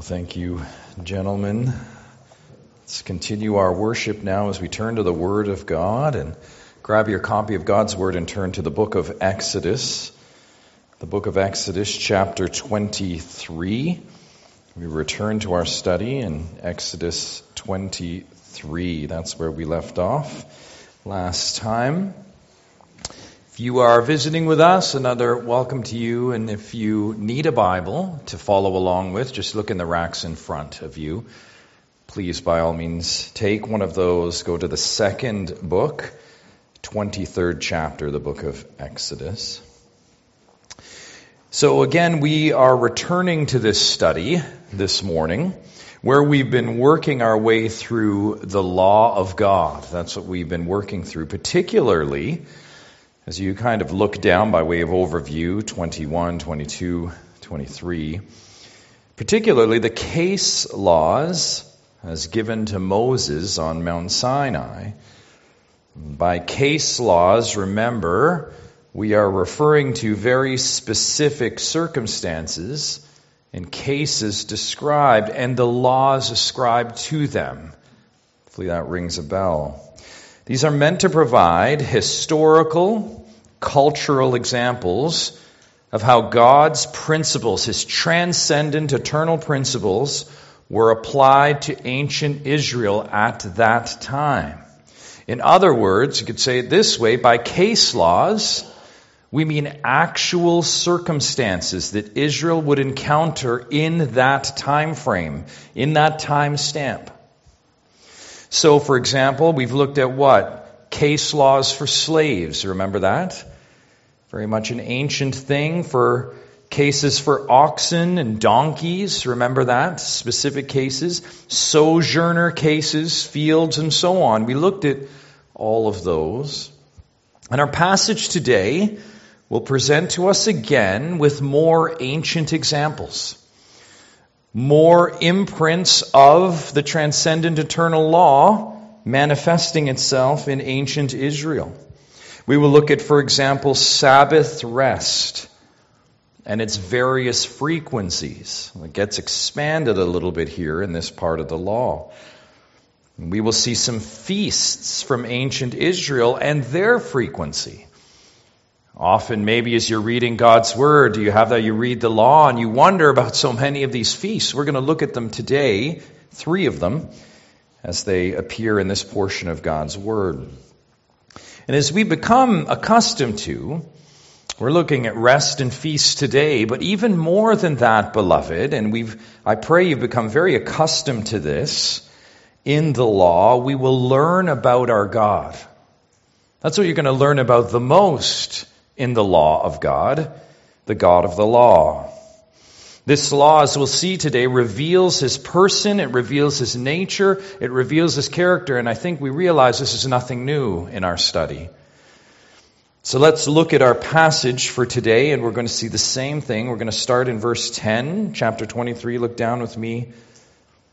Well, thank you, gentlemen. Let's continue our worship now as we turn to the Word of God and grab your copy of God's Word and turn to the book of Exodus. The book of Exodus, chapter 23. We return to our study in Exodus 23. That's where we left off last time. You are visiting with us, another welcome to you. And if you need a Bible to follow along with, just look in the racks in front of you. Please, by all means, take one of those. Go to the second book, 23rd chapter, the book of Exodus. So, again, we are returning to this study this morning where we've been working our way through the law of God. That's what we've been working through, particularly as you kind of look down by way of overview 21, 22, 23, particularly the case laws as given to Moses on Mount Sinai. By case laws, remember, we are referring to very specific circumstances and cases described and the laws ascribed to them. Hopefully that rings a bell. These are meant to provide historical cultural examples of how God's principles, his transcendent eternal principles, were applied to ancient Israel at that time. In other words, you could say it this way by case laws, we mean actual circumstances that Israel would encounter in that time frame, in that time stamp. So, for example, we've looked at what? Case laws for slaves. Remember that? Very much an ancient thing for cases for oxen and donkeys. Remember that? Specific cases. Sojourner cases, fields, and so on. We looked at all of those. And our passage today will present to us again with more ancient examples. More imprints of the transcendent eternal law manifesting itself in ancient Israel. We will look at, for example, Sabbath rest and its various frequencies. It gets expanded a little bit here in this part of the law. We will see some feasts from ancient Israel and their frequency. Often, maybe as you're reading God's Word, you have that you read the law and you wonder about so many of these feasts. We're going to look at them today, three of them, as they appear in this portion of God's Word. And as we become accustomed to, we're looking at rest and feast today, but even more than that, beloved, and we've, I pray you've become very accustomed to this in the law, we will learn about our God. That's what you're going to learn about the most in the law of God, the God of the law. This law, as we'll see today, reveals his person, it reveals his nature, it reveals his character, and I think we realize this is nothing new in our study. So let's look at our passage for today, and we're going to see the same thing. We're going to start in verse 10, chapter 23. Look down with me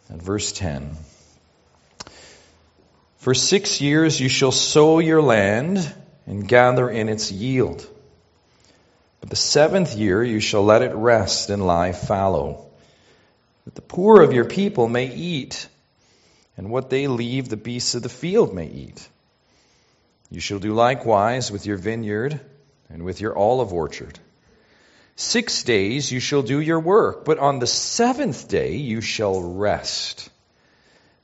at verse 10. For six years you shall sow your land and gather in its yield. But the seventh year you shall let it rest and lie fallow, that the poor of your people may eat, and what they leave the beasts of the field may eat. You shall do likewise with your vineyard and with your olive orchard. Six days you shall do your work, but on the seventh day you shall rest,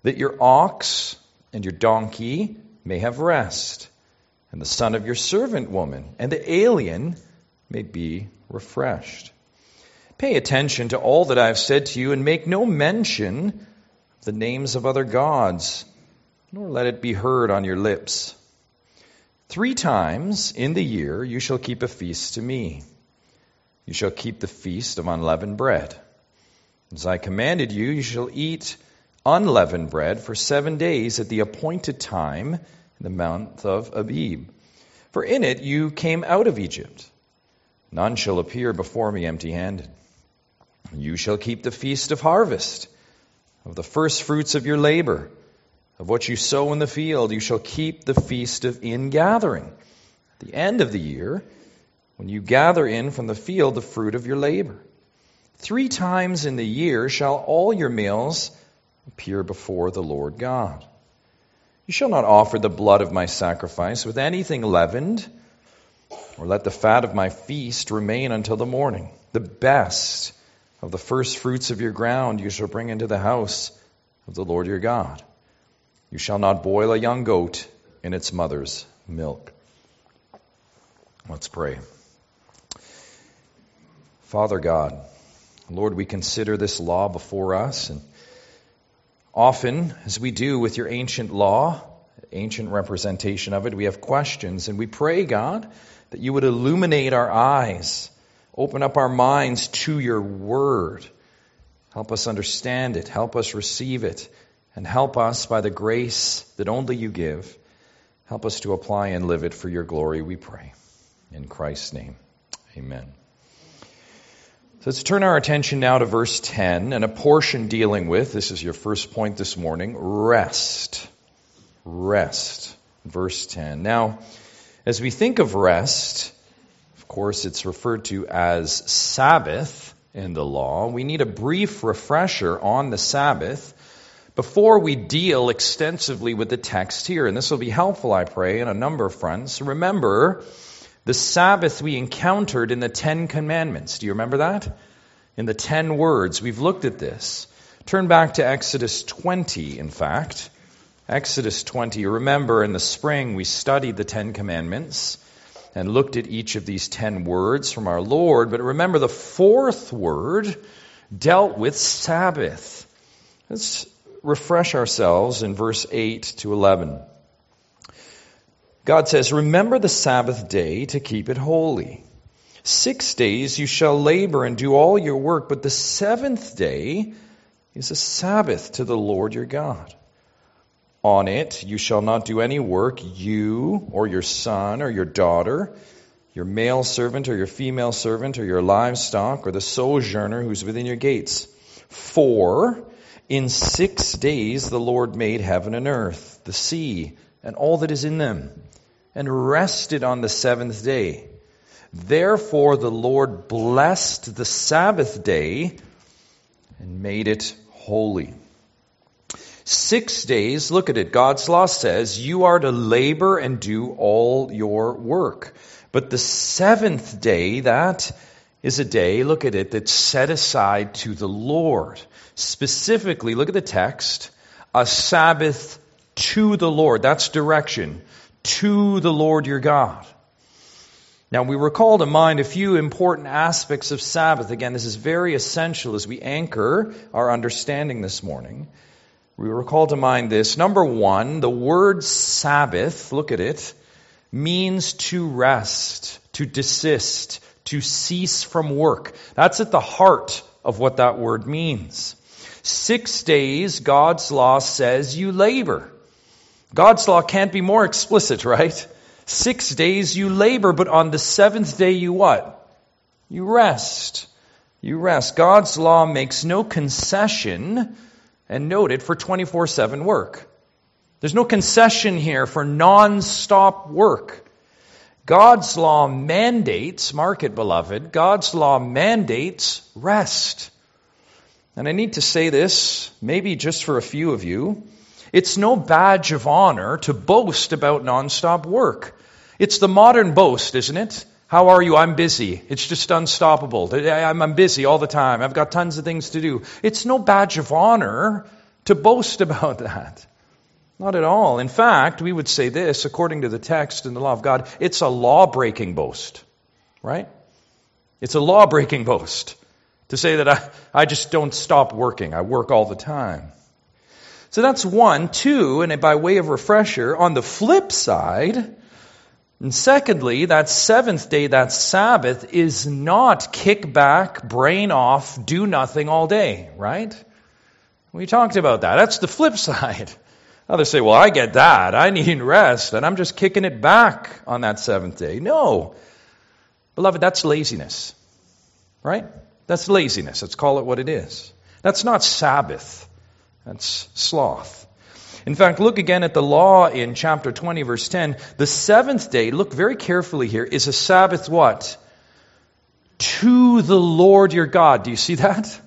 that your ox and your donkey may have rest, and the son of your servant woman and the alien may be refreshed. Pay attention to all that I have said to you, and make no mention of the names of other gods, nor let it be heard on your lips. Three times in the year you shall keep a feast to me. You shall keep the feast of unleavened bread. As I commanded you, you shall eat unleavened bread for seven days at the appointed time in the month of Abib. For in it you came out of Egypt. None shall appear before me empty handed. You shall keep the feast of harvest, of the first fruits of your labor, of what you sow in the field. You shall keep the feast of ingathering. At the end of the year, when you gather in from the field the fruit of your labor. Three times in the year shall all your meals appear before the Lord God. You shall not offer the blood of my sacrifice with anything leavened, or let the fat of my feast remain until the morning. The best of the first fruits of your ground you shall bring into the house of the Lord your God. You shall not boil a young goat in its mother's milk. Let's pray. Father God, Lord, we consider this law before us, and often, as we do with your ancient law, ancient representation of it, we have questions, and we pray, God, that you would illuminate our eyes, open up our minds to your word. Help us understand it, help us receive it, and help us by the grace that only you give. Help us to apply and live it for your glory, we pray. In Christ's name, amen. So let's turn our attention now to verse 10 and a portion dealing with, this is your first point this morning, rest. Rest. Verse 10. Now, as we think of rest, of course, it's referred to as Sabbath in the law. We need a brief refresher on the Sabbath before we deal extensively with the text here. And this will be helpful, I pray, in a number of fronts. Remember, the Sabbath we encountered in the Ten Commandments. Do you remember that? In the Ten Words. We've looked at this. Turn back to Exodus 20, in fact. Exodus 20. Remember, in the spring, we studied the Ten Commandments and looked at each of these ten words from our Lord. But remember, the fourth word dealt with Sabbath. Let's refresh ourselves in verse 8 to 11. God says, Remember the Sabbath day to keep it holy. Six days you shall labor and do all your work, but the seventh day is a Sabbath to the Lord your God. On it you shall not do any work, you or your son or your daughter, your male servant or your female servant or your livestock or the sojourner who's within your gates. For in six days the Lord made heaven and earth, the sea, and all that is in them and rested on the seventh day. Therefore the Lord blessed the Sabbath day and made it holy. Six days, look at it. God's law says you are to labor and do all your work. But the seventh day, that is a day, look at it, that's set aside to the Lord. Specifically, look at the text, a Sabbath to the Lord. That's direction to the Lord your God. Now, we recall to mind a few important aspects of Sabbath. Again, this is very essential as we anchor our understanding this morning. We recall to mind this. Number one, the word Sabbath, look at it, means to rest, to desist, to cease from work. That's at the heart of what that word means. Six days, God's law says you labor. God's law can't be more explicit, right? Six days you labor, but on the seventh day you what? You rest. You rest. God's law makes no concession, and noted for 24 7 work. There's no concession here for non stop work. God's law mandates, mark it, beloved, God's law mandates rest. And I need to say this, maybe just for a few of you. It's no badge of honor to boast about nonstop work. It's the modern boast, isn't it? How are you? I'm busy. It's just unstoppable. I'm busy all the time. I've got tons of things to do. It's no badge of honor to boast about that. Not at all. In fact, we would say this, according to the text and the law of God, it's a law breaking boast. Right? It's a law breaking boast to say that I, I just don't stop working. I work all the time. So that's one. Two, and by way of refresher, on the flip side, and secondly, that seventh day, that Sabbath, is not kick back, brain off, do nothing all day, right? We talked about that. That's the flip side. Others say, well, I get that. I need rest, and I'm just kicking it back on that seventh day. No. Beloved, that's laziness, right? That's laziness. Let's call it what it is. That's not Sabbath. That's sloth. In fact, look again at the law in chapter 20, verse 10. The seventh day, look very carefully here, is a Sabbath what? to the Lord your God. Do you see that?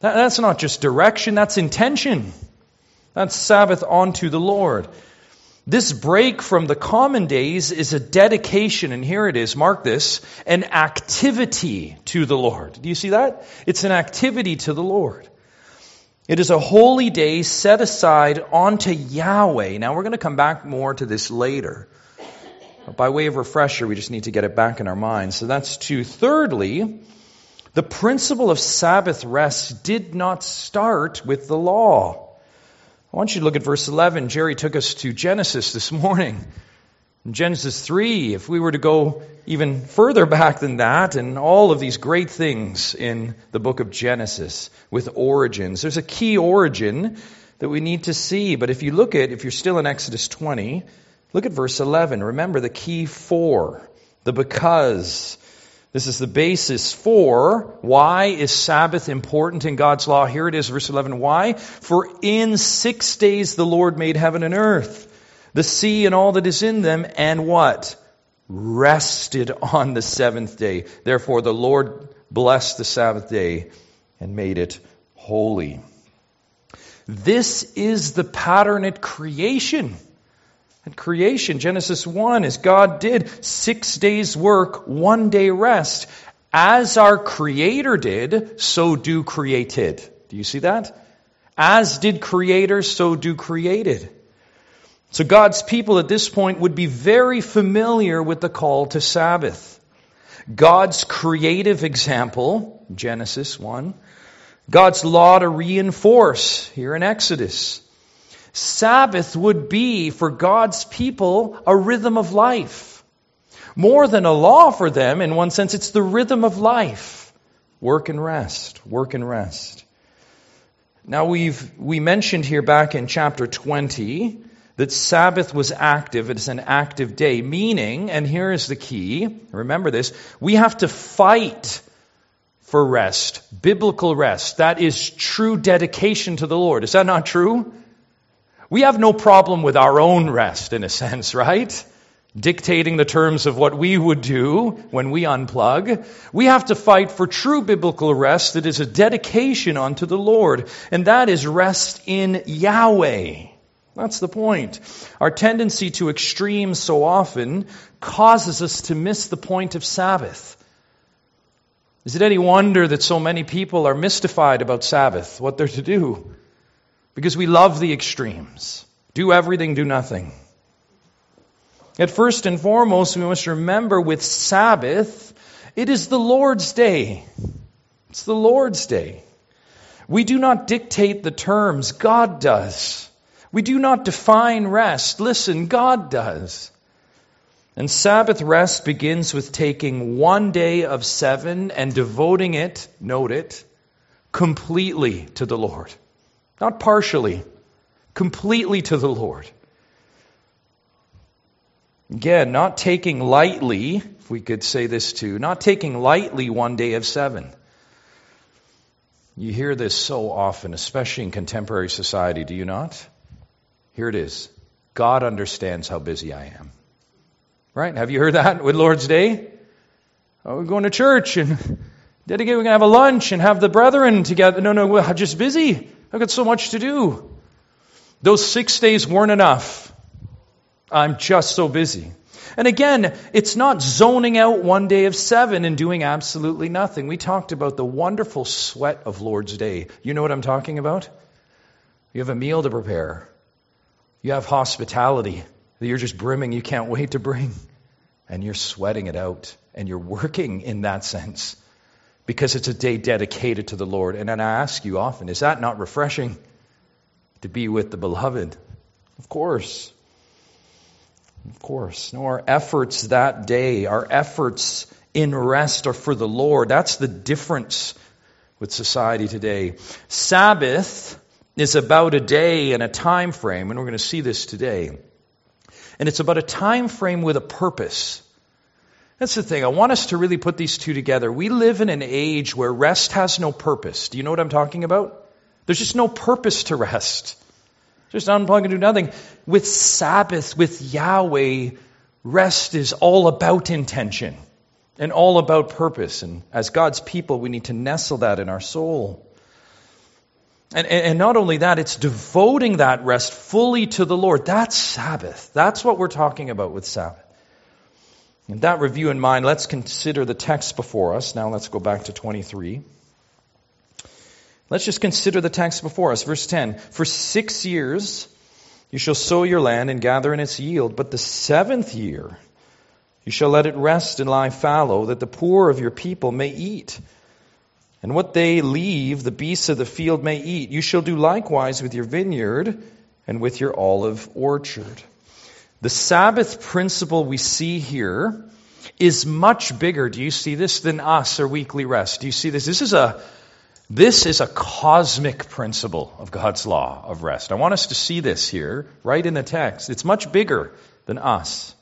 that that's not just direction, that's intention. That's Sabbath unto the Lord. This break from the common days is a dedication, and here it is, mark this, an activity to the Lord. Do you see that? It's an activity to the Lord. It is a holy day set aside unto Yahweh. Now we're going to come back more to this later. But by way of refresher, we just need to get it back in our minds. So that's two. Thirdly, the principle of Sabbath rest did not start with the law. I want you to look at verse 11. Jerry took us to Genesis this morning. In Genesis 3, if we were to go even further back than that, and all of these great things in the book of Genesis with origins, there's a key origin that we need to see. But if you look at, if you're still in Exodus 20, look at verse 11. Remember the key for, the because, this is the basis for why is Sabbath important in God's law. Here it is, verse 11. Why? For in six days the Lord made heaven and earth, the sea and all that is in them, and what? Rested on the seventh day. Therefore the Lord blessed the Sabbath day and made it holy. This is the pattern at creation. At creation, Genesis 1, as God did six days work, one day rest. As our Creator did, so do created. Do you see that? As did Creator, so do created. So God's people at this point would be very familiar with the call to Sabbath. God's creative example, Genesis 1. God's law to reinforce, here in Exodus. Sabbath would be for God's people a rhythm of life. More than a law for them, in one sense, it's the rhythm of life. Work and rest, work and rest. Now we've, we mentioned here back in chapter 20 that Sabbath was active. It's an active day, meaning, and here is the key, remember this, we have to fight for rest, biblical rest. That is true dedication to the Lord. Is that not true? We have no problem with our own rest, in a sense, right? Dictating the terms of what we would do when we unplug. We have to fight for true biblical rest that is a dedication unto the Lord, and that is rest in Yahweh. That's the point. Our tendency to extremes so often causes us to miss the point of Sabbath. Is it any wonder that so many people are mystified about Sabbath, what they're to do? Because we love the extremes. Do everything, do nothing. At first and foremost, we must remember with Sabbath, it is the Lord's day. It's the Lord's day. We do not dictate the terms, God does. We do not define rest. Listen, God does. And Sabbath rest begins with taking one day of seven and devoting it, note it, completely to the Lord. Not partially, completely to the Lord. Again, not taking lightly, if we could say this too, not taking lightly one day of seven. You hear this so often, especially in contemporary society, do you not? Here it is God understands how busy I am. Right? Have you heard that with Lord's Day? Oh, we're going to church and dedicate, we're going to have a lunch and have the brethren together. No, no, we're just busy. I've got so much to do. Those six days weren't enough. I'm just so busy. And again, it's not zoning out one day of seven and doing absolutely nothing. We talked about the wonderful sweat of Lord's Day. You know what I'm talking about? You have a meal to prepare. You have hospitality that you're just brimming, you can't wait to bring. And you're sweating it out. And you're working in that sense because it's a day dedicated to the Lord. And then I ask you often, is that not refreshing to be with the beloved? Of course. Of course. No, our efforts that day, our efforts in rest are for the Lord. That's the difference with society today. Sabbath is about a day and a time frame, and we're going to see this today. And it's about a time frame with a purpose. That's the thing. I want us to really put these two together. We live in an age where rest has no purpose. Do you know what I'm talking about? There's just no purpose to rest. Just unplug and do nothing. With Sabbath, with Yahweh, rest is all about intention. and all about purpose. And as God's people, we need to nestle that in our soul. And, and not only that, it's devoting that rest fully to the Lord. That's Sabbath. That's what we're talking about with Sabbath. And that review in mind, let's consider the text before us. Now let's go back to 23. Let's just consider the text before us. Verse 10 For six years you shall sow your land and gather in its yield, but the seventh year you shall let it rest and lie fallow, that the poor of your people may eat. And what they leave, the beasts of the field may eat. You shall do likewise with your vineyard and with your olive orchard. The Sabbath principle we see here is much bigger. Do you see this than us or weekly rest? Do you see this? This is a this is a cosmic principle of God's law of rest. I want us to see this here, right in the text. It's much bigger than us.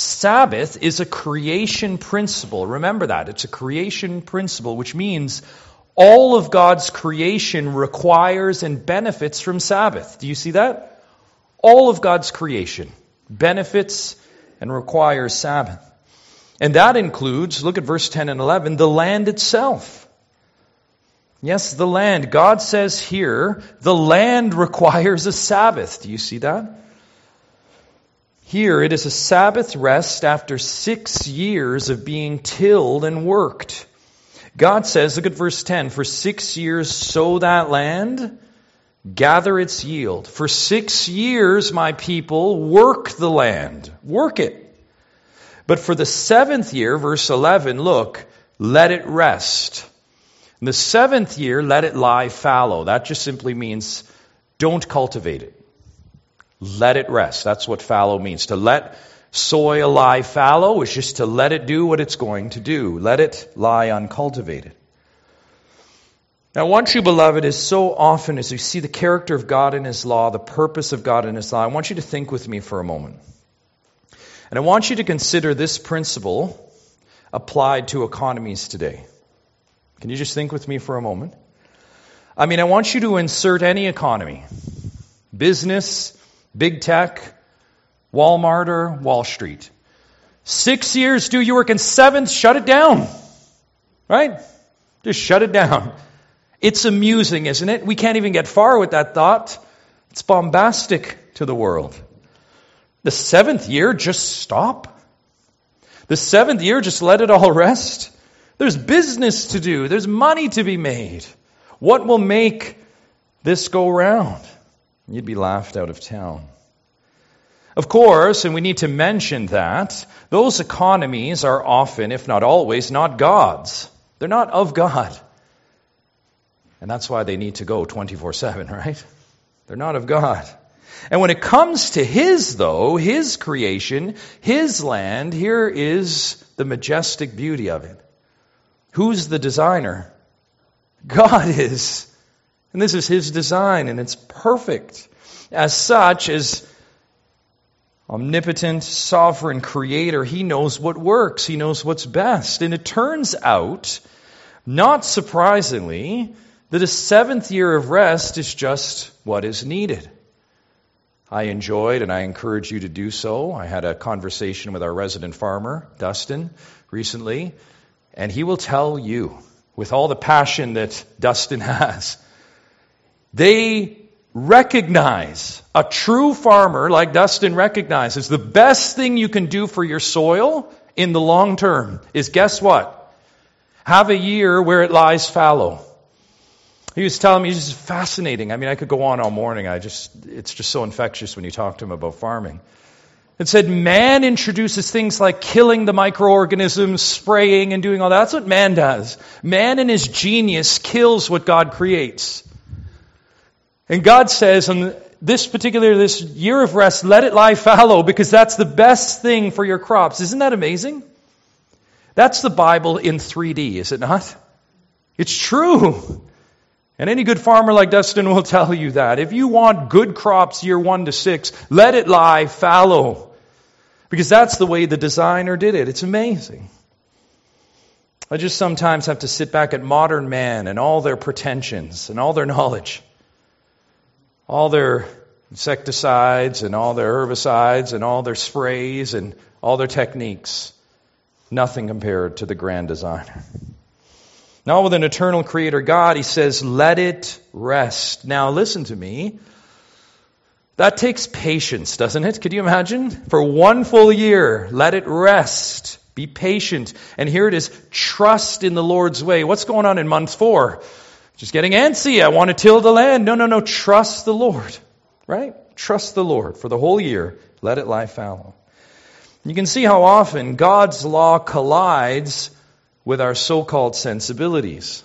Sabbath is a creation principle. Remember that. It's a creation principle, which means all of God's creation requires and benefits from Sabbath. Do you see that? All of God's creation benefits and requires Sabbath. And that includes, look at verse 10 and 11, the land itself. Yes, the land. God says here, the land requires a Sabbath. Do you see that? Here, it is a Sabbath rest after six years of being tilled and worked. God says, look at verse 10, for six years sow that land, gather its yield. For six years, my people, work the land. Work it. But for the seventh year, verse 11, look, let it rest. In the seventh year, let it lie fallow. That just simply means don't cultivate it. Let it rest. That's what fallow means. To let soil lie fallow is just to let it do what it's going to do. Let it lie uncultivated. Now, I want you, beloved, as so often as you see the character of God in His law, the purpose of God in His law, I want you to think with me for a moment. And I want you to consider this principle applied to economies today. Can you just think with me for a moment? I mean, I want you to insert any economy business, big tech, Walmart, or Wall Street. Six years do your work, and seventh, shut it down. Right? Just shut it down. It's amusing, isn't it? We can't even get far with that thought. It's bombastic to the world. The seventh year, just stop. The seventh year, just let it all rest. There's business to do, there's money to be made. What will make this go round? You'd be laughed out of town. Of course, and we need to mention that, those economies are often, if not always, not God's. They're not of God. And that's why they need to go 24 7, right? They're not of God. And when it comes to His, though, His creation, His land, here is the majestic beauty of it. Who's the designer? God is. And this is His design, and it's perfect. As such, as omnipotent, sovereign creator, He knows what works, He knows what's best. And it turns out, not surprisingly, that a seventh year of rest is just what is needed. I enjoyed, and I encourage you to do so. I had a conversation with our resident farmer, Dustin, recently, and he will tell you, with all the passion that Dustin has, they recognize, a true farmer like Dustin recognizes, the best thing you can do for your soil in the long term is guess what? Have a year where it lies fallow. He was telling me, it's just fascinating. I mean, I could go on all morning. I just, it's just so infectious when you talk to him about farming. It said man introduces things like killing the microorganisms, spraying, and doing all that. That's what man does. Man in his genius kills what God creates. And God says on this particular, this year of rest, let it lie fallow because that's the best thing for your crops. Isn't that amazing? That's the Bible in 3D, is it not? It's true. And any good farmer like Dustin will tell you that. If you want good crops year one to six, let it lie fallow. Because that's the way the designer did it. It's amazing. I just sometimes have to sit back at modern man and all their pretensions and all their knowledge, all their insecticides and all their herbicides and all their sprays and all their techniques. Nothing compared to the grand designer. Now, with an eternal creator God, he says, let it rest. Now, listen to me. That takes patience, doesn't it? Could you imagine? For one full year, let it rest. Be patient. And here it is trust in the Lord's way. What's going on in month four? Just getting antsy. I want to till the land. No, no, no. Trust the Lord. Right? Trust the Lord for the whole year. Let it lie fallow. You can see how often God's law collides with our so called sensibilities.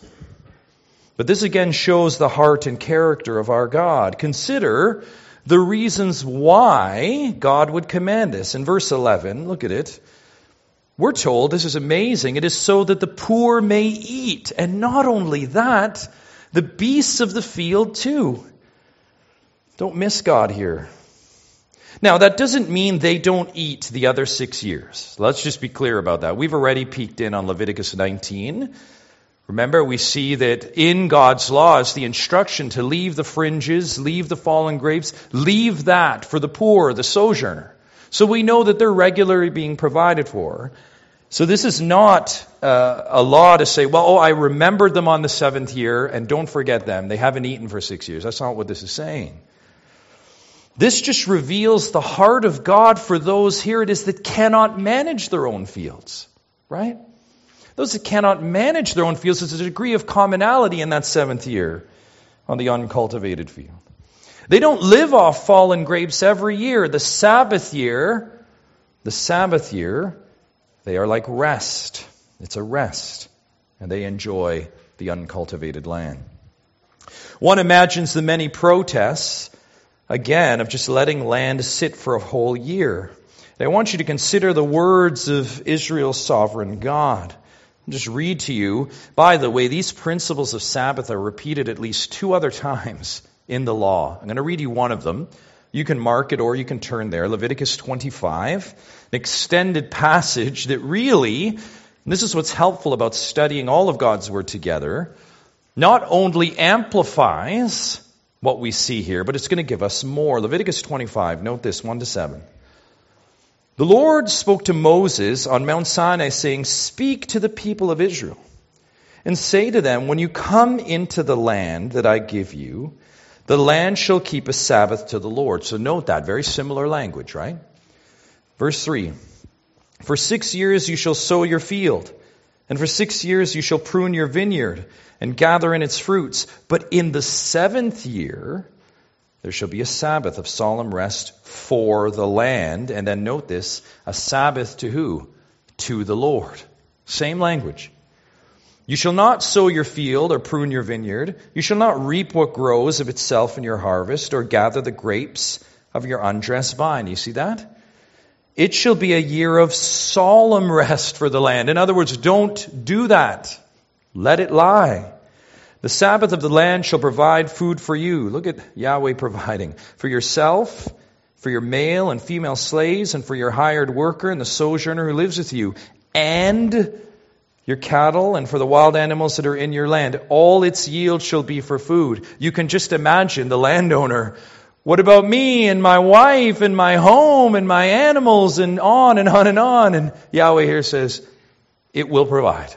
But this again shows the heart and character of our God. Consider the reasons why God would command this. In verse 11, look at it. We're told, this is amazing, it is so that the poor may eat. And not only that, the beasts of the field too. Don't miss God here. Now, that doesn't mean they don't eat the other six years. Let's just be clear about that. We've already peeked in on Leviticus 19. Remember, we see that in God's law is the instruction to leave the fringes, leave the fallen grapes, leave that for the poor, the sojourner. So we know that they're regularly being provided for. So this is not uh, a law to say, well, oh, I remembered them on the seventh year and don't forget them. They haven't eaten for six years. That's not what this is saying. This just reveals the heart of God for those, here it is, that cannot manage their own fields, right? Those that cannot manage their own fields, there's a degree of commonality in that seventh year on the uncultivated field. They don't live off fallen grapes every year. The Sabbath year, the Sabbath year, they are like rest. It's a rest. And they enjoy the uncultivated land. One imagines the many protests, again, of just letting land sit for a whole year. I want you to consider the words of Israel's sovereign God. I'll just read to you. By the way, these principles of Sabbath are repeated at least two other times in the law. I'm going to read you one of them. You can mark it or you can turn there. Leviticus 25, an extended passage that really, this is what's helpful about studying all of God's Word together, not only amplifies what we see here, but it's going to give us more. Leviticus 25, note this, 1 to 7. The Lord spoke to Moses on Mount Sinai, saying, Speak to the people of Israel, and say to them, When you come into the land that I give you, the land shall keep a Sabbath to the Lord. So note that, very similar language, right? Verse 3 For six years you shall sow your field, and for six years you shall prune your vineyard and gather in its fruits. But in the seventh year there shall be a Sabbath of solemn rest for the land. And then note this a Sabbath to who? To the Lord. Same language. You shall not sow your field or prune your vineyard. You shall not reap what grows of itself in your harvest or gather the grapes of your undressed vine. You see that? It shall be a year of solemn rest for the land. In other words, don't do that. Let it lie. The Sabbath of the land shall provide food for you. Look at Yahweh providing. For yourself, for your male and female slaves, and for your hired worker and the sojourner who lives with you. And your cattle and for the wild animals that are in your land. All its yield shall be for food. You can just imagine the landowner. What about me and my wife and my home and my animals and on and on and on? And Yahweh here says, it will provide.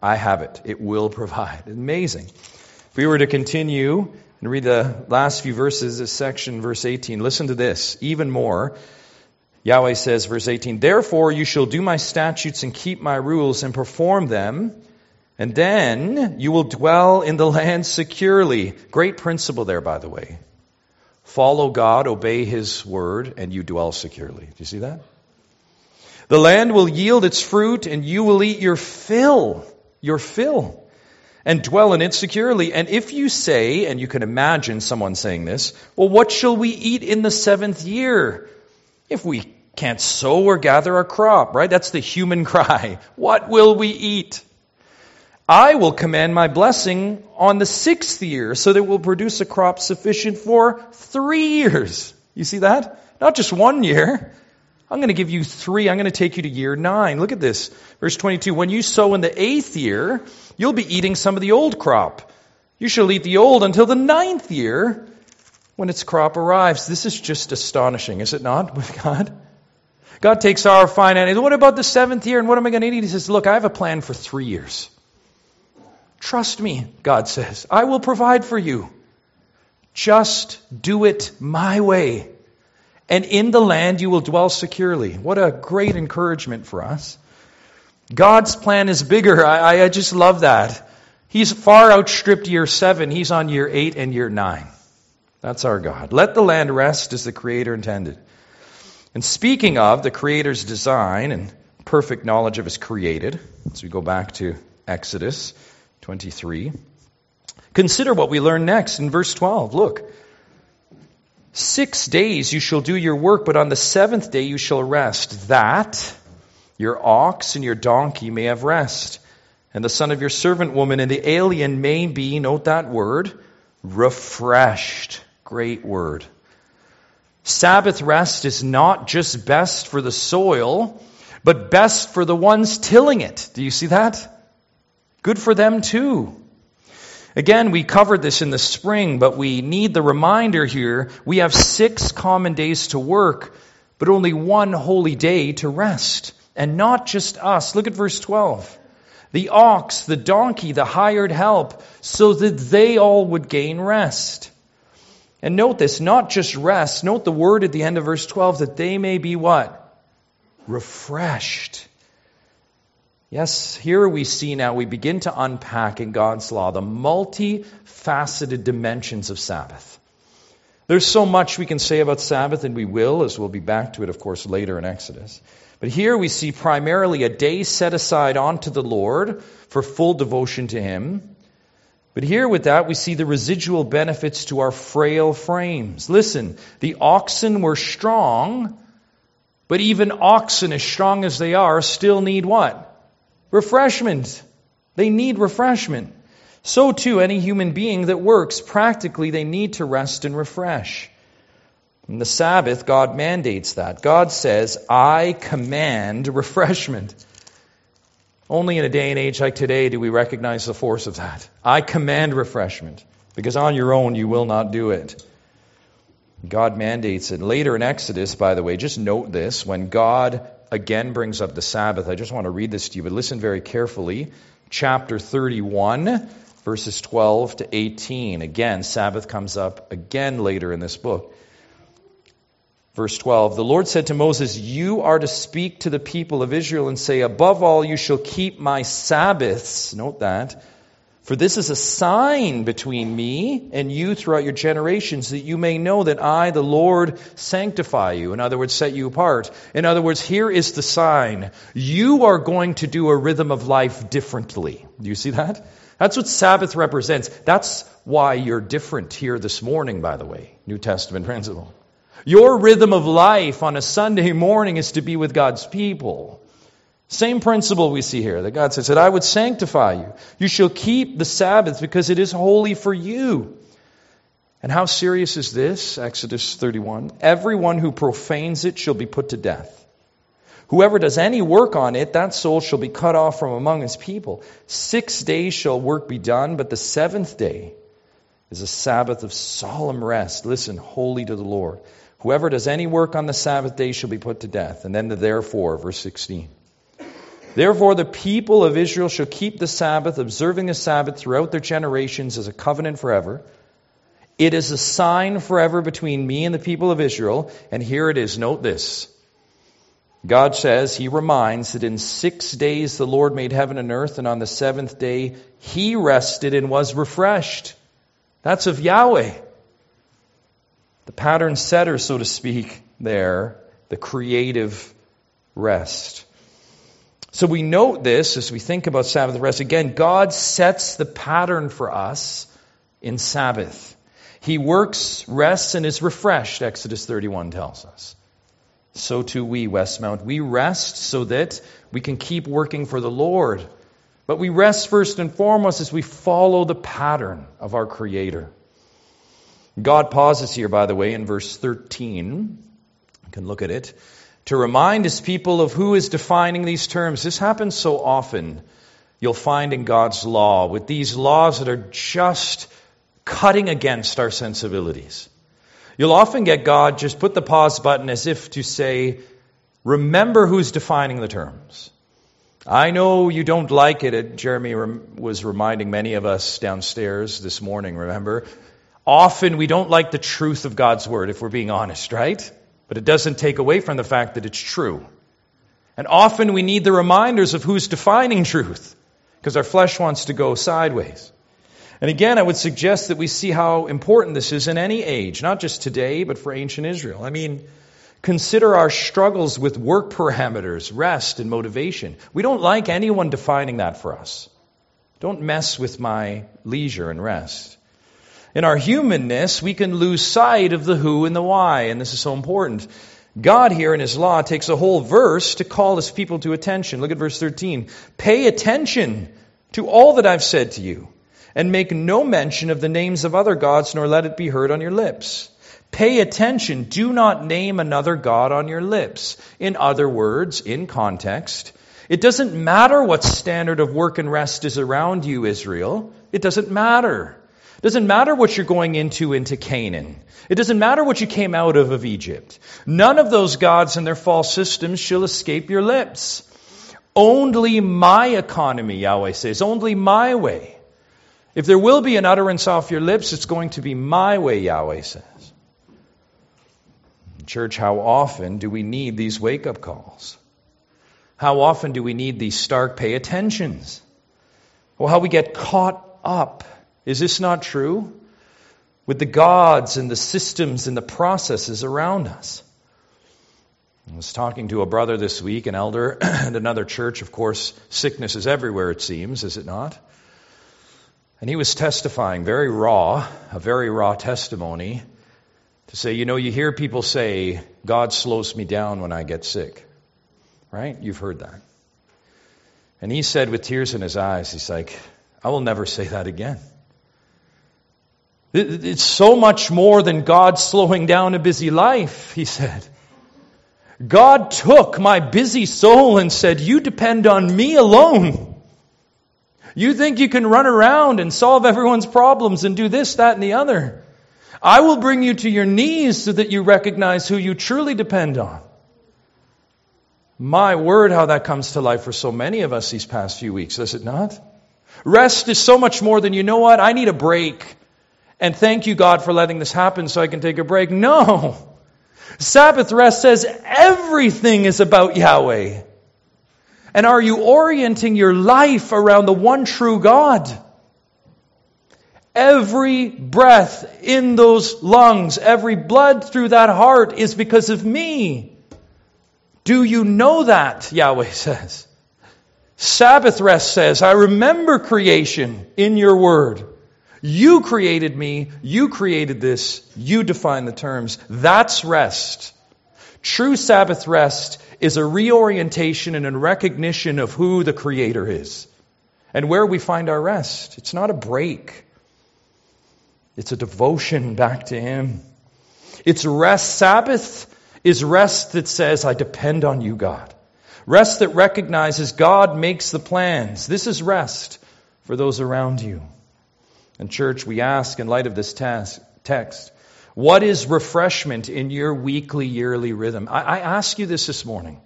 I have it. It will provide. Amazing. If we were to continue and read the last few verses, this section, verse 18, listen to this. Even more. Yahweh says, verse 18, Therefore you shall do my statutes and keep my rules and perform them, and then you will dwell in the land securely. Great principle there, by the way. Follow God, obey His word, and you dwell securely. Do you see that? The land will yield its fruit, and you will eat your fill, your fill, and dwell in it securely. And if you say, and you can imagine someone saying this, well, what shall we eat in the seventh year? If we can't sow or gather a crop, right? That's the human cry. What will we eat? I will command my blessing on the sixth year so that it will produce a crop sufficient for three years. You see that? Not just one year. I'm going to give you three. I'm going to take you to year nine. Look at this. Verse 22. When you sow in the eighth year, you'll be eating some of the old crop. You shall eat the old until the ninth year when its crop arrives. This is just astonishing, is it not, with God? God takes our finances. What about the seventh year? And what am I going to eat? He says, Look, I have a plan for three years. Trust me, God says. I will provide for you. Just do it my way. And in the land you will dwell securely. What a great encouragement for us. God's plan is bigger. I, I just love that. He's far outstripped year seven. He's on year eight and year nine. That's our God. Let the land rest as the Creator intended. And speaking of the Creator's design and perfect knowledge of His created, as we go back to Exodus 23, consider what we learn next in verse 12. Look. Six days you shall do your work, but on the seventh day you shall rest, that your ox and your donkey may have rest, and the son of your servant woman and the alien may be, note that word, refreshed. Great word. Sabbath rest is not just best for the soil, but best for the ones tilling it. Do you see that? Good for them too. Again, we covered this in the spring, but we need the reminder here. We have six common days to work, but only one holy day to rest. And not just us. Look at verse 12. The ox, the donkey, the hired help, so that they all would gain rest. And note this, not just rest. Note the word at the end of verse 12 that they may be what? Refreshed. Yes, here we see now, we begin to unpack in God's law the multifaceted dimensions of Sabbath. There's so much we can say about Sabbath, and we will, as we'll be back to it, of course, later in Exodus. But here we see primarily a day set aside unto the Lord for full devotion to Him. But here with that, we see the residual benefits to our frail frames. Listen, the oxen were strong, but even oxen, as strong as they are, still need what? Refreshment. They need refreshment. So too, any human being that works, practically, they need to rest and refresh. In the Sabbath, God mandates that. God says, I command refreshment. Only in a day and age like today do we recognize the force of that. I command refreshment, because on your own you will not do it. God mandates it. Later in Exodus, by the way, just note this when God again brings up the Sabbath, I just want to read this to you, but listen very carefully. Chapter 31, verses 12 to 18. Again, Sabbath comes up again later in this book. Verse 12 The Lord said to Moses, You are to speak to the people of Israel and say, Above all, you shall keep my Sabbaths. Note that. For this is a sign between me and you throughout your generations, that you may know that I, the Lord, sanctify you. In other words, set you apart. In other words, here is the sign. You are going to do a rhythm of life differently. Do you see that? That's what Sabbath represents. That's why you're different here this morning, by the way. New Testament principle. Your rhythm of life on a Sunday morning is to be with God's people. Same principle we see here that God says that I would sanctify you. You shall keep the Sabbath because it is holy for you. And how serious is this? Exodus 31. Everyone who profanes it shall be put to death. Whoever does any work on it, that soul shall be cut off from among his people. Six days shall work be done, but the seventh day is a Sabbath of solemn rest. Listen, holy to the Lord. Whoever does any work on the Sabbath day shall be put to death. And then the therefore, verse 16. Therefore, the people of Israel shall keep the Sabbath, observing the Sabbath throughout their generations as a covenant forever. It is a sign forever between me and the people of Israel. And here it is. Note this. God says, He reminds that in six days the Lord made heaven and earth, and on the seventh day He rested and was refreshed. That's of Yahweh the pattern setter, so to speak, there, the creative rest. So we note this as we think about Sabbath rest. Again, God sets the pattern for us in Sabbath. He works, rests, and is refreshed, Exodus 31 tells us. So too we, Westmount. We rest so that we can keep working for the Lord. But we rest first and foremost as we follow the pattern of our Creator. God pauses here, by the way, in verse 13. You can look at it. To remind his people of who is defining these terms. This happens so often, you'll find in God's law, with these laws that are just cutting against our sensibilities. You'll often get God just put the pause button as if to say, Remember who's defining the terms. I know you don't like it. Uh, Jeremy was reminding many of us downstairs this morning, remember? Often we don't like the truth of God's word, if we're being honest, right? But it doesn't take away from the fact that it's true. And often we need the reminders of who's defining truth, because our flesh wants to go sideways. And again, I would suggest that we see how important this is in any age, not just today, but for ancient Israel. I mean, consider our struggles with work parameters, rest, and motivation. We don't like anyone defining that for us. Don't mess with my leisure and rest. In our humanness, we can lose sight of the who and the why, and this is so important. God here in His law takes a whole verse to call His people to attention. Look at verse 13. Pay attention to all that I've said to you, and make no mention of the names of other gods, nor let it be heard on your lips. Pay attention. Do not name another God on your lips. In other words, in context, it doesn't matter what standard of work and rest is around you, Israel. It doesn't matter. It doesn't matter what you're going into into Canaan. It doesn't matter what you came out of of Egypt. None of those gods and their false systems shall escape your lips. Only my economy, Yahweh says, only my way. If there will be an utterance off your lips, it's going to be my way, Yahweh says. Church, how often do we need these wake up calls? How often do we need these stark pay attentions? Well, how we get caught up is this not true? With the gods and the systems and the processes around us. I was talking to a brother this week, an elder at another church. Of course, sickness is everywhere, it seems, is it not? And he was testifying very raw, a very raw testimony to say, you know, you hear people say, God slows me down when I get sick. Right? You've heard that. And he said with tears in his eyes, he's like, I will never say that again. It's so much more than God slowing down a busy life, he said. God took my busy soul and said, You depend on me alone. You think you can run around and solve everyone's problems and do this, that, and the other. I will bring you to your knees so that you recognize who you truly depend on. My word, how that comes to life for so many of us these past few weeks, does it not? Rest is so much more than, you know what, I need a break and thank you, God, for letting this happen so I can take a break. No. Sabbath rest says everything is about Yahweh. And are you orienting your life around the one true God? Every breath in those lungs, every blood through that heart is because of me. Do you know that? Yahweh says. Sabbath rest says, I remember creation in your word. You created me. You created this. You define the terms. That's rest. True Sabbath rest is a reorientation and a recognition of who the Creator is and where we find our rest. It's not a break, it's a devotion back to Him. It's rest. Sabbath is rest that says, I depend on you, God. Rest that recognizes God makes the plans. This is rest for those around you. And, church, we ask in light of this task, text, what is refreshment in your weekly, yearly rhythm? I, I ask you this this morning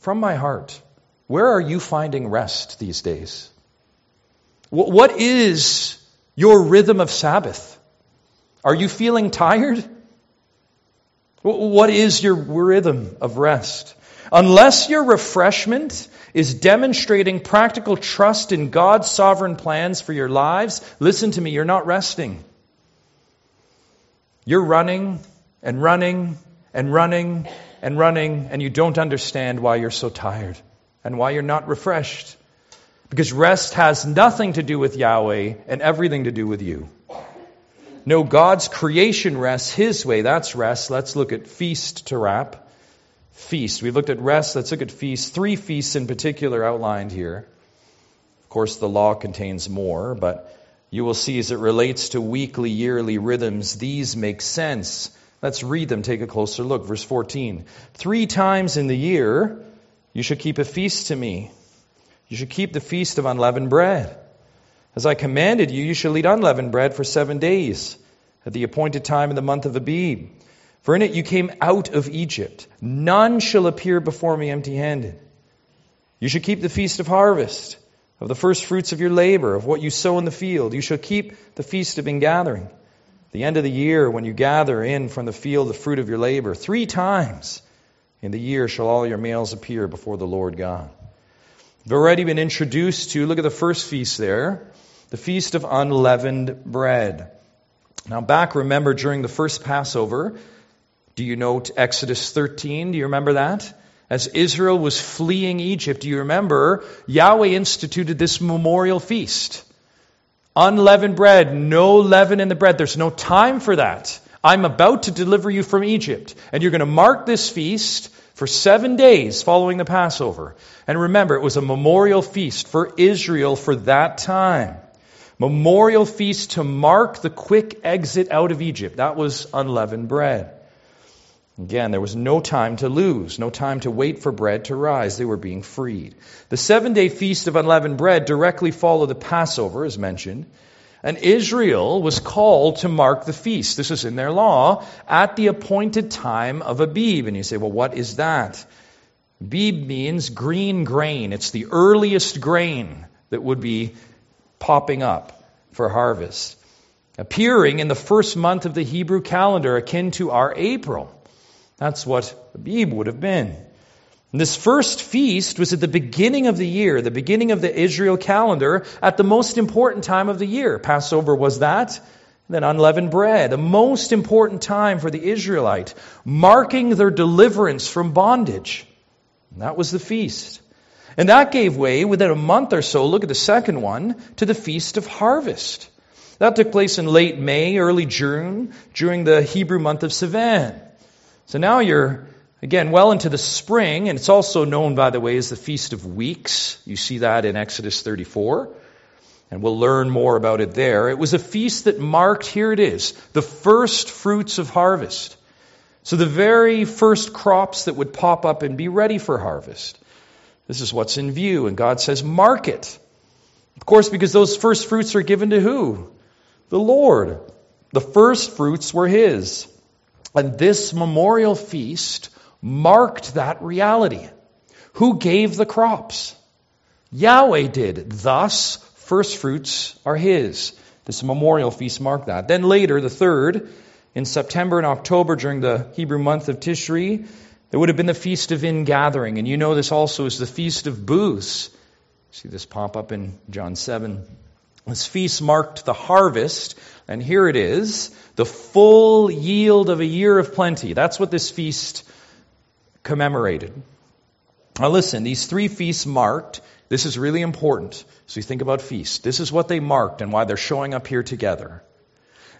from my heart. Where are you finding rest these days? What is your rhythm of Sabbath? Are you feeling tired? What is your rhythm of rest? Unless your refreshment is demonstrating practical trust in God's sovereign plans for your lives, listen to me, you're not resting. You're running and running and running and running, and you don't understand why you're so tired and why you're not refreshed. Because rest has nothing to do with Yahweh and everything to do with you. No, God's creation rests His way. That's rest. Let's look at feast to wrap feast. We've looked at rest. Let's look at feasts. Three feasts in particular outlined here. Of course, the law contains more, but you will see as it relates to weekly, yearly rhythms, these make sense. Let's read them, take a closer look. Verse 14. Three times in the year you should keep a feast to me. You should keep the feast of unleavened bread. As I commanded you, you shall eat unleavened bread for seven days at the appointed time in the month of Abib. For in it you came out of Egypt. None shall appear before me empty handed. You shall keep the feast of harvest, of the first fruits of your labor, of what you sow in the field. You shall keep the feast of ingathering. The end of the year, when you gather in from the field the fruit of your labor, three times in the year shall all your males appear before the Lord God. We've already been introduced to, look at the first feast there, the feast of unleavened bread. Now, back, remember, during the first Passover, do you note Exodus 13? Do you remember that? As Israel was fleeing Egypt, do you remember Yahweh instituted this memorial feast? Unleavened bread, no leaven in the bread. There's no time for that. I'm about to deliver you from Egypt, and you're going to mark this feast for seven days following the Passover. And remember, it was a memorial feast for Israel for that time. Memorial feast to mark the quick exit out of Egypt. That was unleavened bread. Again, there was no time to lose, no time to wait for bread to rise. They were being freed. The seven day feast of unleavened bread directly followed the Passover, as mentioned. And Israel was called to mark the feast. This is in their law at the appointed time of Abib. And you say, well, what is that? Abib means green grain. It's the earliest grain that would be popping up for harvest. Appearing in the first month of the Hebrew calendar, akin to our April. That's what Abib would have been. And this first feast was at the beginning of the year, the beginning of the Israel calendar, at the most important time of the year. Passover was that. Then unleavened bread, a most important time for the Israelite, marking their deliverance from bondage. And that was the feast. And that gave way within a month or so, look at the second one, to the Feast of Harvest. That took place in late May, early June, during the Hebrew month of Sivan. So now you're, again, well into the spring, and it's also known, by the way, as the Feast of Weeks. You see that in Exodus 34, and we'll learn more about it there. It was a feast that marked, here it is, the first fruits of harvest. So the very first crops that would pop up and be ready for harvest. This is what's in view, and God says, mark it. Of course, because those first fruits are given to who? The Lord. The first fruits were His. And this memorial feast marked that reality. Who gave the crops? Yahweh did. Thus, first fruits are His. This memorial feast marked that. Then later, the third, in September and October during the Hebrew month of Tishri, there would have been the Feast of Ingathering. And you know this also is the Feast of Booths. See this pop up in John 7. This feast marked the harvest, and here it is the full yield of a year of plenty. That's what this feast commemorated. Now, listen, these three feasts marked, this is really important. So you think about feasts. This is what they marked and why they're showing up here together.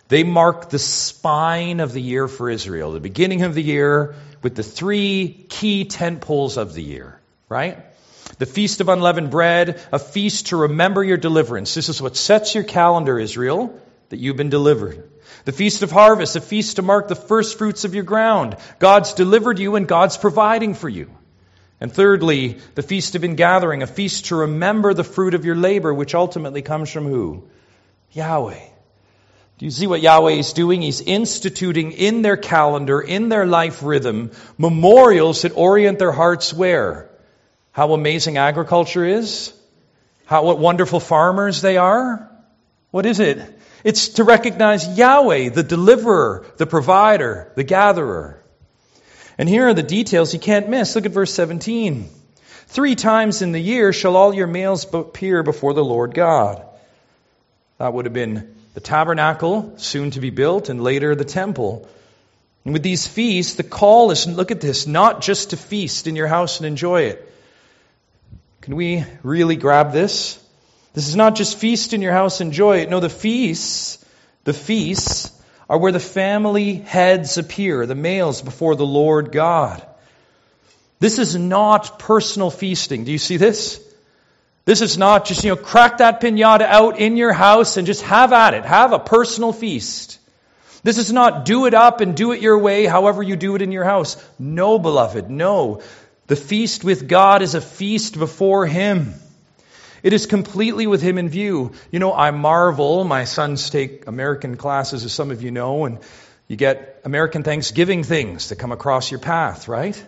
They marked the spine of the year for Israel, the beginning of the year with the three key tent poles of the year, right? The Feast of Unleavened Bread, a feast to remember your deliverance. This is what sets your calendar, Israel, that you've been delivered. The Feast of Harvest, a feast to mark the first fruits of your ground. God's delivered you and God's providing for you. And thirdly, the Feast of Ingathering, a feast to remember the fruit of your labor, which ultimately comes from who? Yahweh. Do you see what Yahweh is doing? He's instituting in their calendar, in their life rhythm, memorials that orient their hearts where? How amazing agriculture is? How, what wonderful farmers they are? What is it? It's to recognize Yahweh, the deliverer, the provider, the gatherer. And here are the details you can't miss. Look at verse 17. Three times in the year shall all your males appear before the Lord God. That would have been the tabernacle, soon to be built, and later the temple. And with these feasts, the call is look at this, not just to feast in your house and enjoy it. Can we really grab this? This is not just feast in your house, and enjoy it. No, the feasts, the feasts are where the family heads appear, the males before the Lord God. This is not personal feasting. Do you see this? This is not just, you know, crack that pinata out in your house and just have at it. Have a personal feast. This is not do it up and do it your way, however you do it in your house. No, beloved, no. The feast with God is a feast before Him. It is completely with Him in view. You know, I marvel. My sons take American classes, as some of you know, and You get American Thanksgiving things that come across your path, right?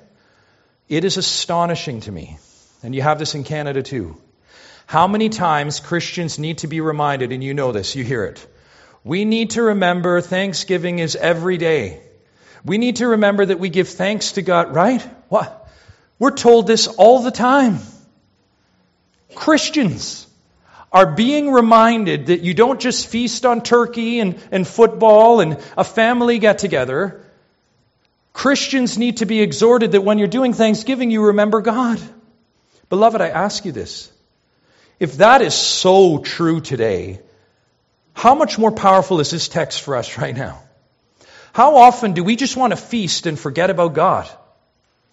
It is astonishing to me, and you have this in Canada too. How many times Christians need to be reminded, and you know this, you hear it. We need to remember Thanksgiving is every day. We need to remember that we give thanks to God, right? What? We're told this all the time. Christians are being reminded that you don't just feast on turkey and, and football and a family get together. Christians need to be exhorted that when you're doing Thanksgiving, you remember God. Beloved, I ask you this. If that is so true today, how much more powerful is this text for us right now? How often do we just want to feast and forget about God?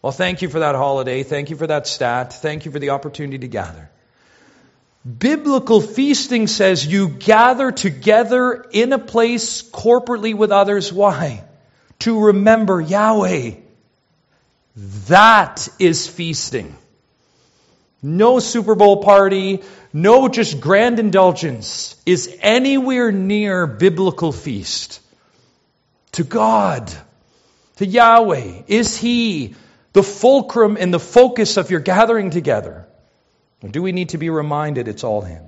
Well, thank you for that holiday. Thank you for that stat. Thank you for the opportunity to gather. Biblical feasting says you gather together in a place corporately with others. Why? To remember Yahweh. That is feasting. No Super Bowl party, no just grand indulgence is anywhere near biblical feast. To God, to Yahweh, is He the fulcrum and the focus of your gathering together? Or do we need to be reminded it's all Him?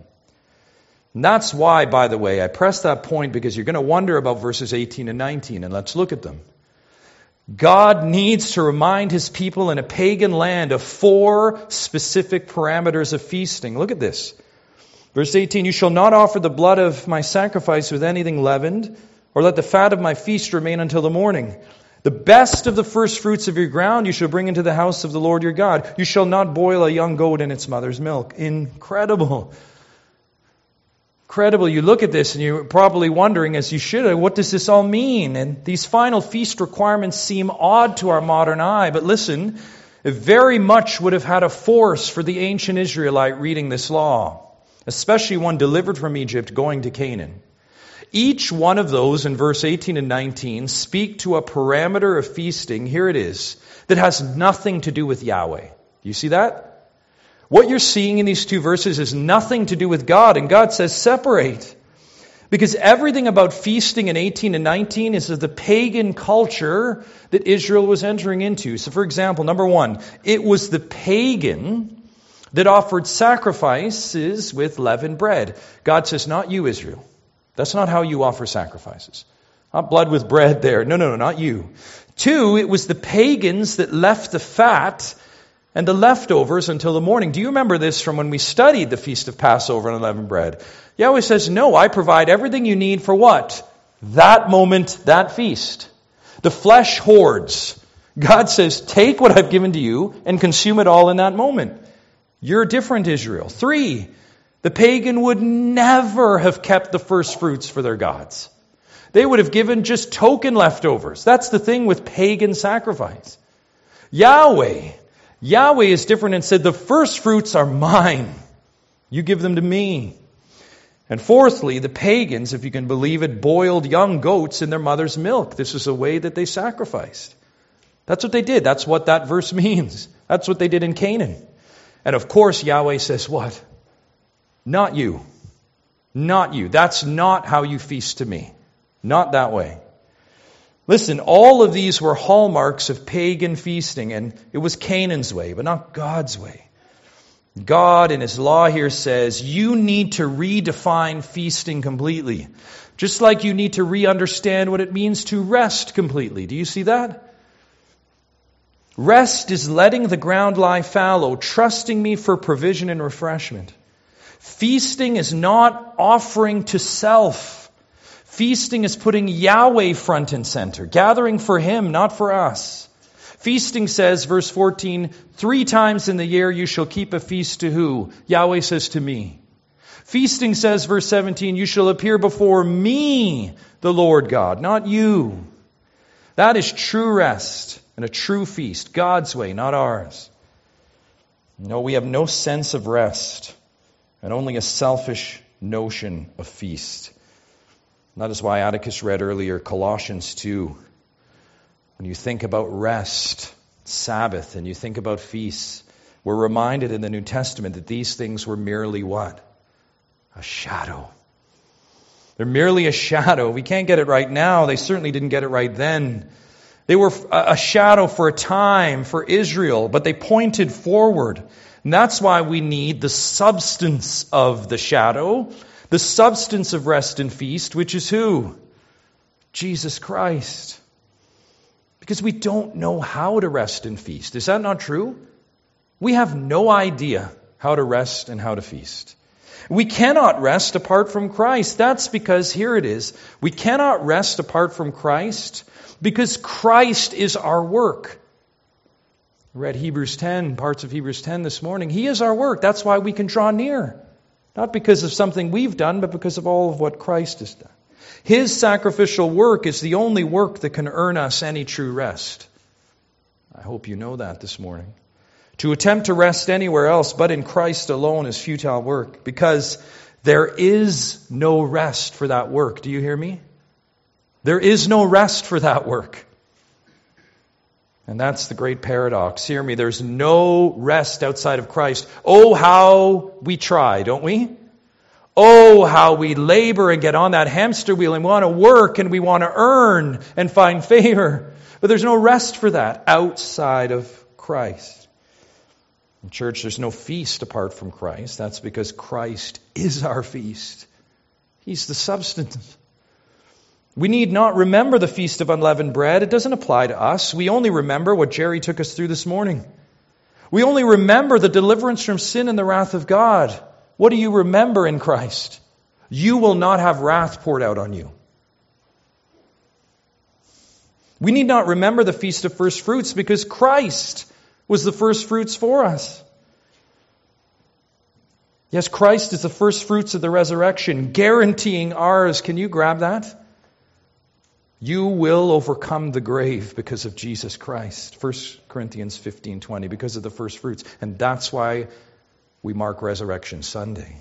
And that's why, by the way, I press that point because you're going to wonder about verses 18 and 19, and let's look at them. God needs to remind his people in a pagan land of four specific parameters of feasting. Look at this. Verse 18 You shall not offer the blood of my sacrifice with anything leavened, or let the fat of my feast remain until the morning. The best of the first fruits of your ground you shall bring into the house of the Lord your God. You shall not boil a young goat in its mother's milk. Incredible. Incredible. You look at this and you're probably wondering, as you should, what does this all mean? And these final feast requirements seem odd to our modern eye, but listen, it very much would have had a force for the ancient Israelite reading this law, especially one delivered from Egypt going to Canaan. Each one of those in verse 18 and 19 speak to a parameter of feasting, here it is, that has nothing to do with Yahweh. You see that? What you're seeing in these two verses is nothing to do with God, and God says separate. Because everything about feasting in 18 and 19 is of the pagan culture that Israel was entering into. So, for example, number one, it was the pagan that offered sacrifices with leavened bread. God says, not you, Israel. That's not how you offer sacrifices. Not blood with bread there. No, no, no, not you. Two, it was the pagans that left the fat and the leftovers until the morning. Do you remember this from when we studied the Feast of Passover and unleavened bread? Yahweh says, No, I provide everything you need for what? That moment, that feast. The flesh hoards. God says, Take what I've given to you and consume it all in that moment. You're different, Israel. Three, the pagan would never have kept the first fruits for their gods. They would have given just token leftovers. That's the thing with pagan sacrifice. Yahweh, Yahweh is different and said, The first fruits are mine. You give them to me. And fourthly, the pagans, if you can believe it, boiled young goats in their mother's milk. This is a way that they sacrificed. That's what they did. That's what that verse means. That's what they did in Canaan. And of course, Yahweh says, What? Not you. Not you. That's not how you feast to me. Not that way. Listen, all of these were hallmarks of pagan feasting, and it was Canaan's way, but not God's way. God in His law here says you need to redefine feasting completely. Just like you need to re understand what it means to rest completely. Do you see that? Rest is letting the ground lie fallow, trusting me for provision and refreshment. Feasting is not offering to self. Feasting is putting Yahweh front and center, gathering for Him, not for us. Feasting says, verse 14, three times in the year you shall keep a feast to who? Yahweh says to me. Feasting says, verse 17, you shall appear before me, the Lord God, not you. That is true rest and a true feast, God's way, not ours. No, we have no sense of rest and only a selfish notion of feast. That is why Atticus read earlier Colossians 2. When you think about rest, Sabbath, and you think about feasts, we're reminded in the New Testament that these things were merely what? A shadow. They're merely a shadow. We can't get it right now. They certainly didn't get it right then. They were a shadow for a time for Israel, but they pointed forward. And that's why we need the substance of the shadow, the substance of rest and feast, which is who? Jesus Christ. Because we don't know how to rest and feast. Is that not true? We have no idea how to rest and how to feast. We cannot rest apart from Christ. That's because, here it is, we cannot rest apart from Christ because Christ is our work. Read Hebrews 10, parts of Hebrews 10 this morning. He is our work. That's why we can draw near. Not because of something we've done, but because of all of what Christ has done. His sacrificial work is the only work that can earn us any true rest. I hope you know that this morning. To attempt to rest anywhere else but in Christ alone is futile work because there is no rest for that work. Do you hear me? There is no rest for that work. And that's the great paradox. Hear me, there's no rest outside of Christ. Oh, how we try, don't we? Oh, how we labor and get on that hamster wheel and want to work and we want to earn and find favor. But there's no rest for that outside of Christ. In church, there's no feast apart from Christ. That's because Christ is our feast. He's the substance. We need not remember the feast of unleavened bread. It doesn't apply to us. We only remember what Jerry took us through this morning. We only remember the deliverance from sin and the wrath of God. What do you remember in Christ? You will not have wrath poured out on you. We need not remember the feast of first fruits because Christ was the first fruits for us. Yes, Christ is the first fruits of the resurrection, guaranteeing ours. Can you grab that? You will overcome the grave because of Jesus Christ. 1 Corinthians 15:20 because of the first fruits. And that's why we mark Resurrection Sunday.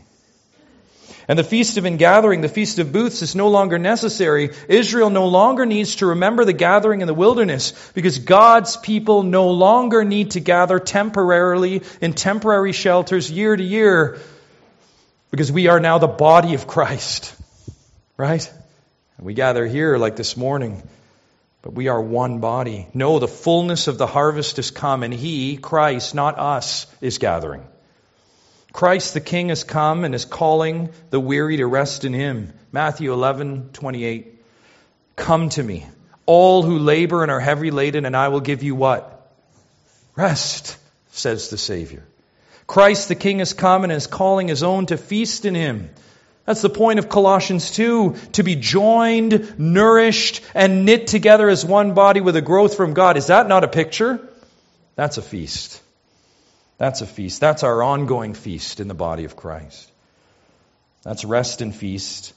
And the Feast of Ingathering, the Feast of Booths, is no longer necessary. Israel no longer needs to remember the gathering in the wilderness because God's people no longer need to gather temporarily in temporary shelters year to year because we are now the body of Christ. Right? We gather here like this morning, but we are one body. No, the fullness of the harvest is come, and He, Christ, not us, is gathering. Christ the King has come and is calling the weary to rest in him. Matthew 11, 28. Come to me, all who labor and are heavy laden, and I will give you what? Rest, says the Savior. Christ the King has come and is calling his own to feast in him. That's the point of Colossians 2 to be joined, nourished, and knit together as one body with a growth from God. Is that not a picture? That's a feast. That's a feast. That's our ongoing feast in the body of Christ. That's rest and feast.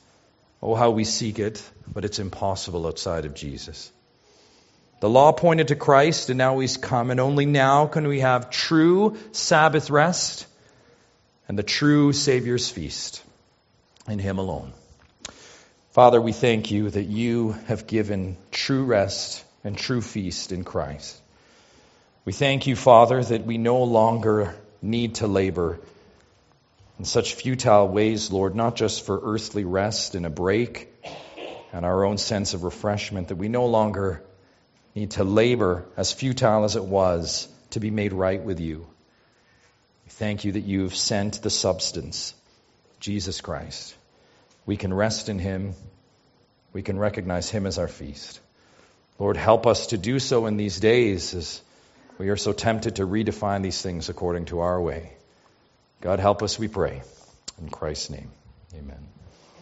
Oh, how we seek it, but it's impossible outside of Jesus. The law pointed to Christ, and now he's come, and only now can we have true Sabbath rest and the true Savior's feast in him alone. Father, we thank you that you have given true rest and true feast in Christ. We thank you, Father, that we no longer need to labor in such futile ways, Lord, not just for earthly rest and a break and our own sense of refreshment, that we no longer need to labor, as futile as it was, to be made right with you. We thank you that you have sent the substance, Jesus Christ. We can rest in him. We can recognize him as our feast. Lord, help us to do so in these days as we are so tempted to redefine these things according to our way. God, help us, we pray. In Christ's name, amen.